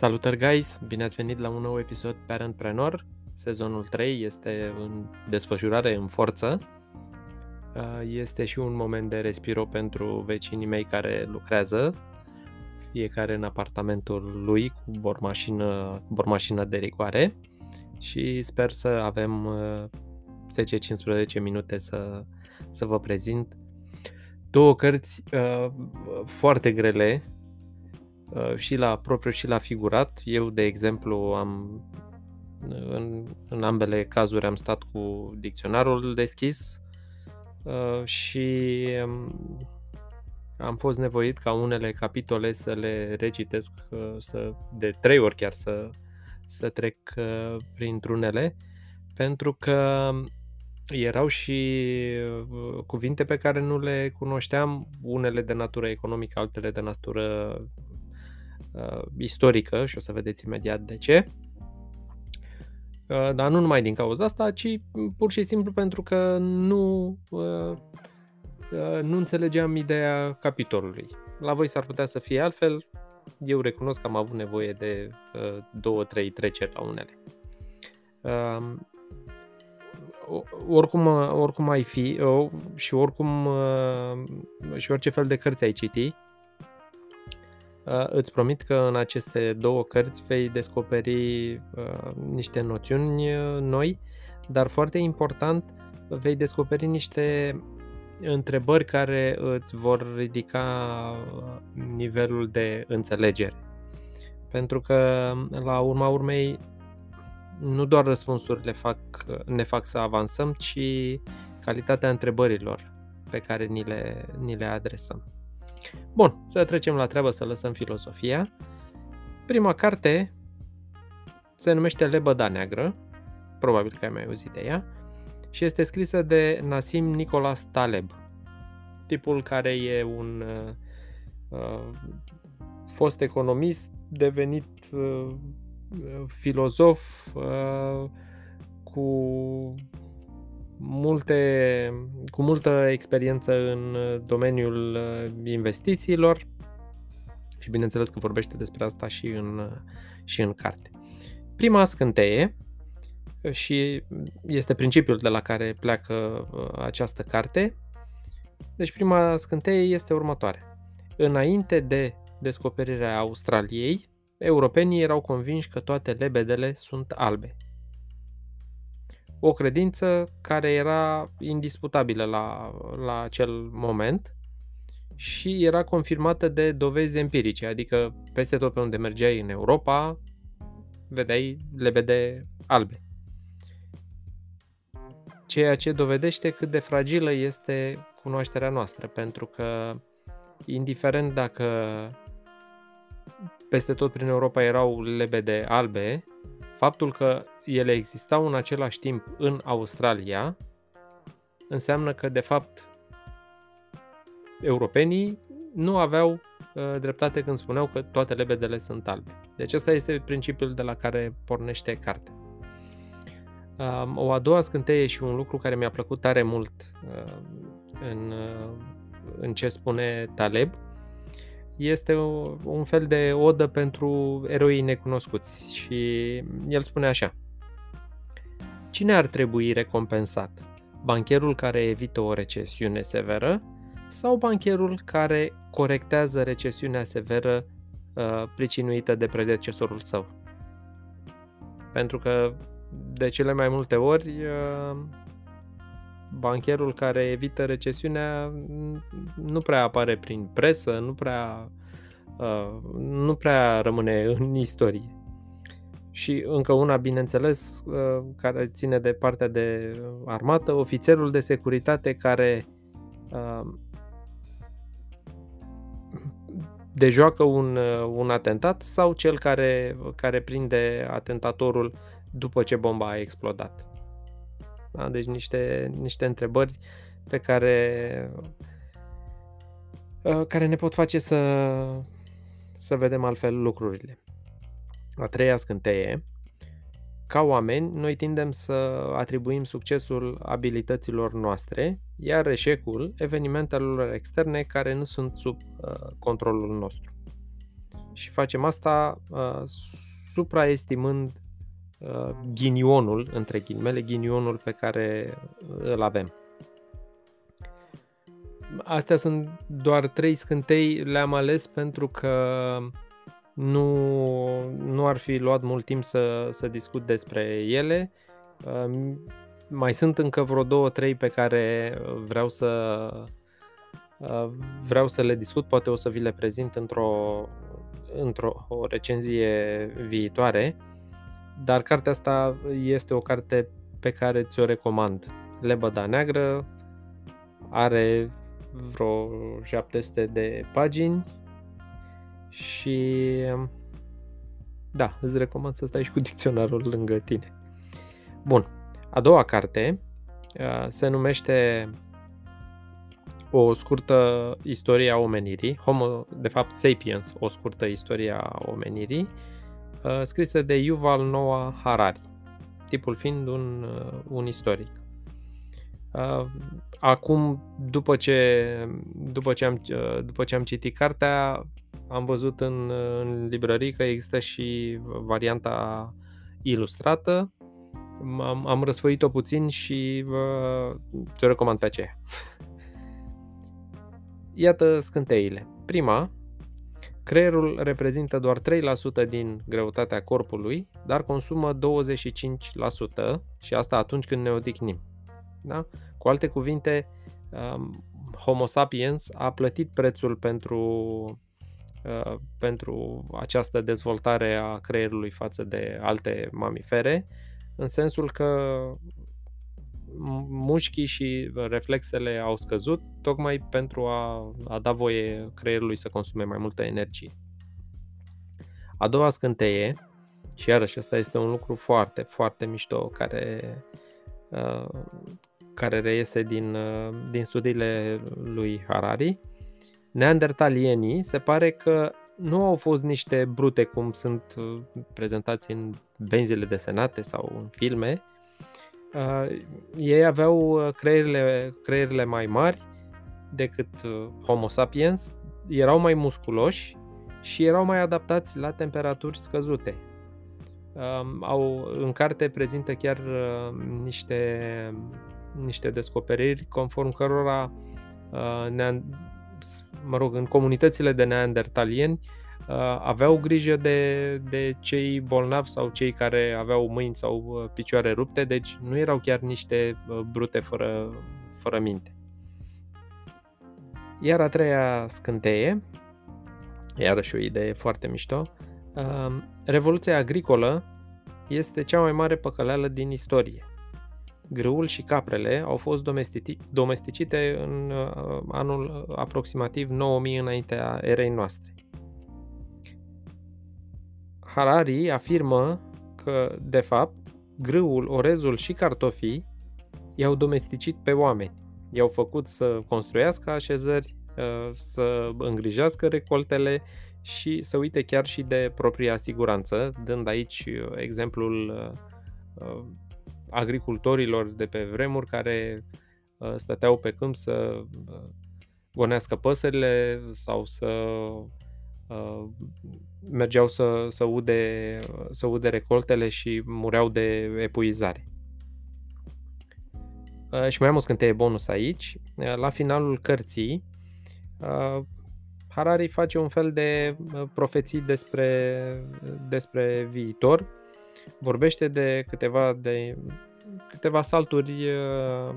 Salutări guys, bine ați venit la un nou episod Parentpreneur. Sezonul 3 este în desfășurare în forță. Uh, este și un moment de respiro pentru vecinii mei care lucrează, fiecare în apartamentul lui cu bormașină, cu bormașină de rigoare și sper să avem 10-15 uh, minute să, să vă prezint două cărți uh, foarte grele Uh, și la propriu și la figurat. Eu, de exemplu, am în, în ambele cazuri am stat cu dicționarul deschis uh, și um, am fost nevoit ca unele capitole să le recitesc uh, să, de trei ori chiar să, să trec printr-unele pentru că erau și cuvinte pe care nu le cunoșteam, unele de natură economică, altele de natură uh, istorică și o să vedeți imediat de ce. Uh, dar nu numai din cauza asta, ci pur și simplu pentru că nu, uh, uh, nu înțelegeam ideea capitolului. La voi s-ar putea să fie altfel, eu recunosc că am avut nevoie de uh, două, trei treceri la unele. Uh, oricum, oricum ai fi uh, și oricum uh, și orice fel de cărți ai citi, Uh, îți promit că în aceste două cărți vei descoperi uh, niște noțiuni uh, noi, dar foarte important, vei descoperi niște întrebări care îți vor ridica nivelul de înțelegere. Pentru că, la urma urmei, nu doar răspunsurile fac, ne fac să avansăm, ci calitatea întrebărilor pe care ni le, ni le adresăm. Bun, să trecem la treabă să lăsăm filosofia. Prima carte se numește Lebăda Neagră, probabil că ai mai auzit de ea, și este scrisă de Nassim Nicholas Taleb, tipul care e un uh, uh, fost economist, devenit uh, filozof uh, cu multe, cu multă experiență în domeniul uh, investițiilor și bineînțeles că vorbește despre asta și în, uh, și în carte. Prima scânteie uh, și este principiul de la care pleacă această carte. Deci prima scânteie este următoare. Înainte de descoperirea Australiei, europenii erau convinși că toate lebedele sunt albe o credință care era indisputabilă la, la acel moment și era confirmată de dovezi empirice, adică peste tot pe unde mergeai în Europa, vedeai lebede albe. Ceea ce dovedește cât de fragilă este cunoașterea noastră, pentru că indiferent dacă peste tot prin Europa erau lebede albe, faptul că ele existau în același timp în Australia, înseamnă că, de fapt, europenii nu aveau uh, dreptate când spuneau că toate lebedele sunt albe. Deci ăsta este principiul de la care pornește cartea. Um, o a doua scânteie și un lucru care mi-a plăcut tare mult uh, în, uh, în ce spune Taleb este un fel de odă pentru eroii necunoscuți și el spune așa – Cine ar trebui recompensat? Bancherul care evită o recesiune severă sau bancherul care corectează recesiunea severă uh, pricinuită de predecesorul său? Pentru că de cele mai multe ori uh, bancherul care evită recesiunea nu prea apare prin presă, nu prea, uh, nu prea rămâne în istorie. Și încă una, bineînțeles, uh, care ține de partea de armată, ofițerul de securitate care uh, dejoacă un, uh, un atentat sau cel care, care prinde atentatorul după ce bomba a explodat. Da? Deci niște, niște întrebări pe care, care ne pot face să, să vedem altfel lucrurile. A treia scânteie, ca oameni, noi tindem să atribuim succesul abilităților noastre, iar eșecul evenimentelor externe care nu sunt sub uh, controlul nostru. și facem asta uh, supraestimând uh, ghinionul, între ghilimele, ghinionul pe care îl avem. Astea sunt doar trei scântei, le-am ales pentru că nu, nu ar fi luat mult timp să, să discut despre ele. Uh, mai sunt încă vreo două, trei pe care vreau să uh, vreau să le discut, poate o să vi le prezint într-o, într-o o recenzie viitoare, dar cartea asta este o carte pe care ți-o recomand. Lebăda Neagră are vreo 700 de pagini și da, îți recomand să stai și cu dicționarul lângă tine. Bun, a doua carte uh, se numește o scurtă istorie a omenirii, Homo, de fapt Sapiens, o scurtă istorie a omenirii, uh, scrisă de Yuval Noah Harari, tipul fiind un, uh, un istoric. Acum, după ce, după, ce am, după ce am citit cartea, am văzut în, în librării că există și varianta ilustrată am, am răsfăit-o puțin și uh, ți-o recomand pe aceea. Iată scânteile. Prima, creierul reprezintă doar 3% din greutatea corpului, dar consumă 25% și asta atunci când ne odihnim. Da? Cu alte cuvinte, um, Homo sapiens a plătit prețul pentru, uh, pentru această dezvoltare a creierului față de alte mamifere în sensul că mușchii și reflexele au scăzut tocmai pentru a, a da voie creierului să consume mai multă energie. A doua scânteie, și iarăși asta este un lucru foarte, foarte mișto care, uh, care reiese din, uh, din studiile lui Harari, neandertalienii se pare că nu au fost niște brute cum sunt uh, prezentați în benzile desenate sau în filme. Uh, ei aveau uh, creierile, creierile mai mari decât uh, Homo sapiens, erau mai musculoși și erau mai adaptați la temperaturi scăzute. Uh, au, în carte prezintă chiar uh, niște, niște descoperiri conform cărora uh, mă rog, în comunitățile de neandertalieni uh, aveau grijă de, de cei bolnavi sau cei care aveau mâini sau uh, picioare rupte, deci nu erau chiar niște uh, brute fără, fără minte. Iar a treia scânteie, iarăși o idee foarte mișto, Revoluția agricolă este cea mai mare păcăleală din istorie grâul și caprele au fost domesticite în uh, anul aproximativ 9000 înaintea erei noastre. Harari afirmă că, de fapt, grâul, orezul și cartofii i-au domesticit pe oameni. I-au făcut să construiască așezări, uh, să îngrijească recoltele și să uite chiar și de propria siguranță, dând aici uh, exemplul agricultorilor de pe vremuri care uh, stăteau pe câmp să uh, gonească păsările sau să uh, mergeau să, să, ude, să ude recoltele și mureau de epuizare. Și mai am o scânteie bonus aici. La finalul cărții, Harari face un fel de profeții despre, despre viitor vorbește de câteva, de câteva salturi uh,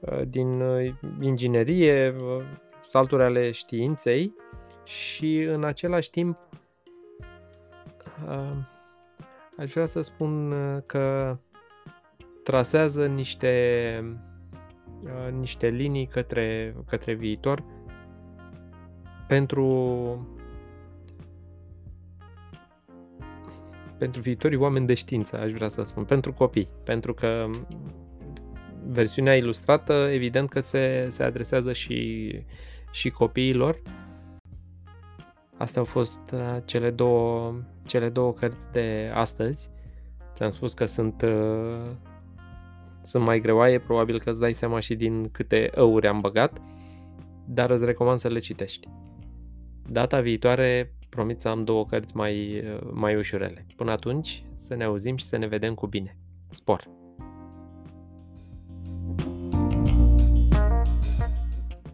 uh, din uh, inginerie, salturi ale științei și în același timp aș vrea să spun că trasează niște, niște linii către, către viitor pentru pentru viitorii oameni de știință, aș vrea să spun, pentru copii, pentru că versiunea ilustrată, evident că se, se adresează și, și copiilor. Astea au fost uh, cele două, cele două cărți de astăzi. Ți-am spus că sunt, uh, sunt mai greoaie, probabil că îți dai seama și din câte ăuri am băgat, dar îți recomand să le citești. Data viitoare promit să am două cărți mai, mai ușurele. Până atunci, să ne auzim și să ne vedem cu bine. Spor!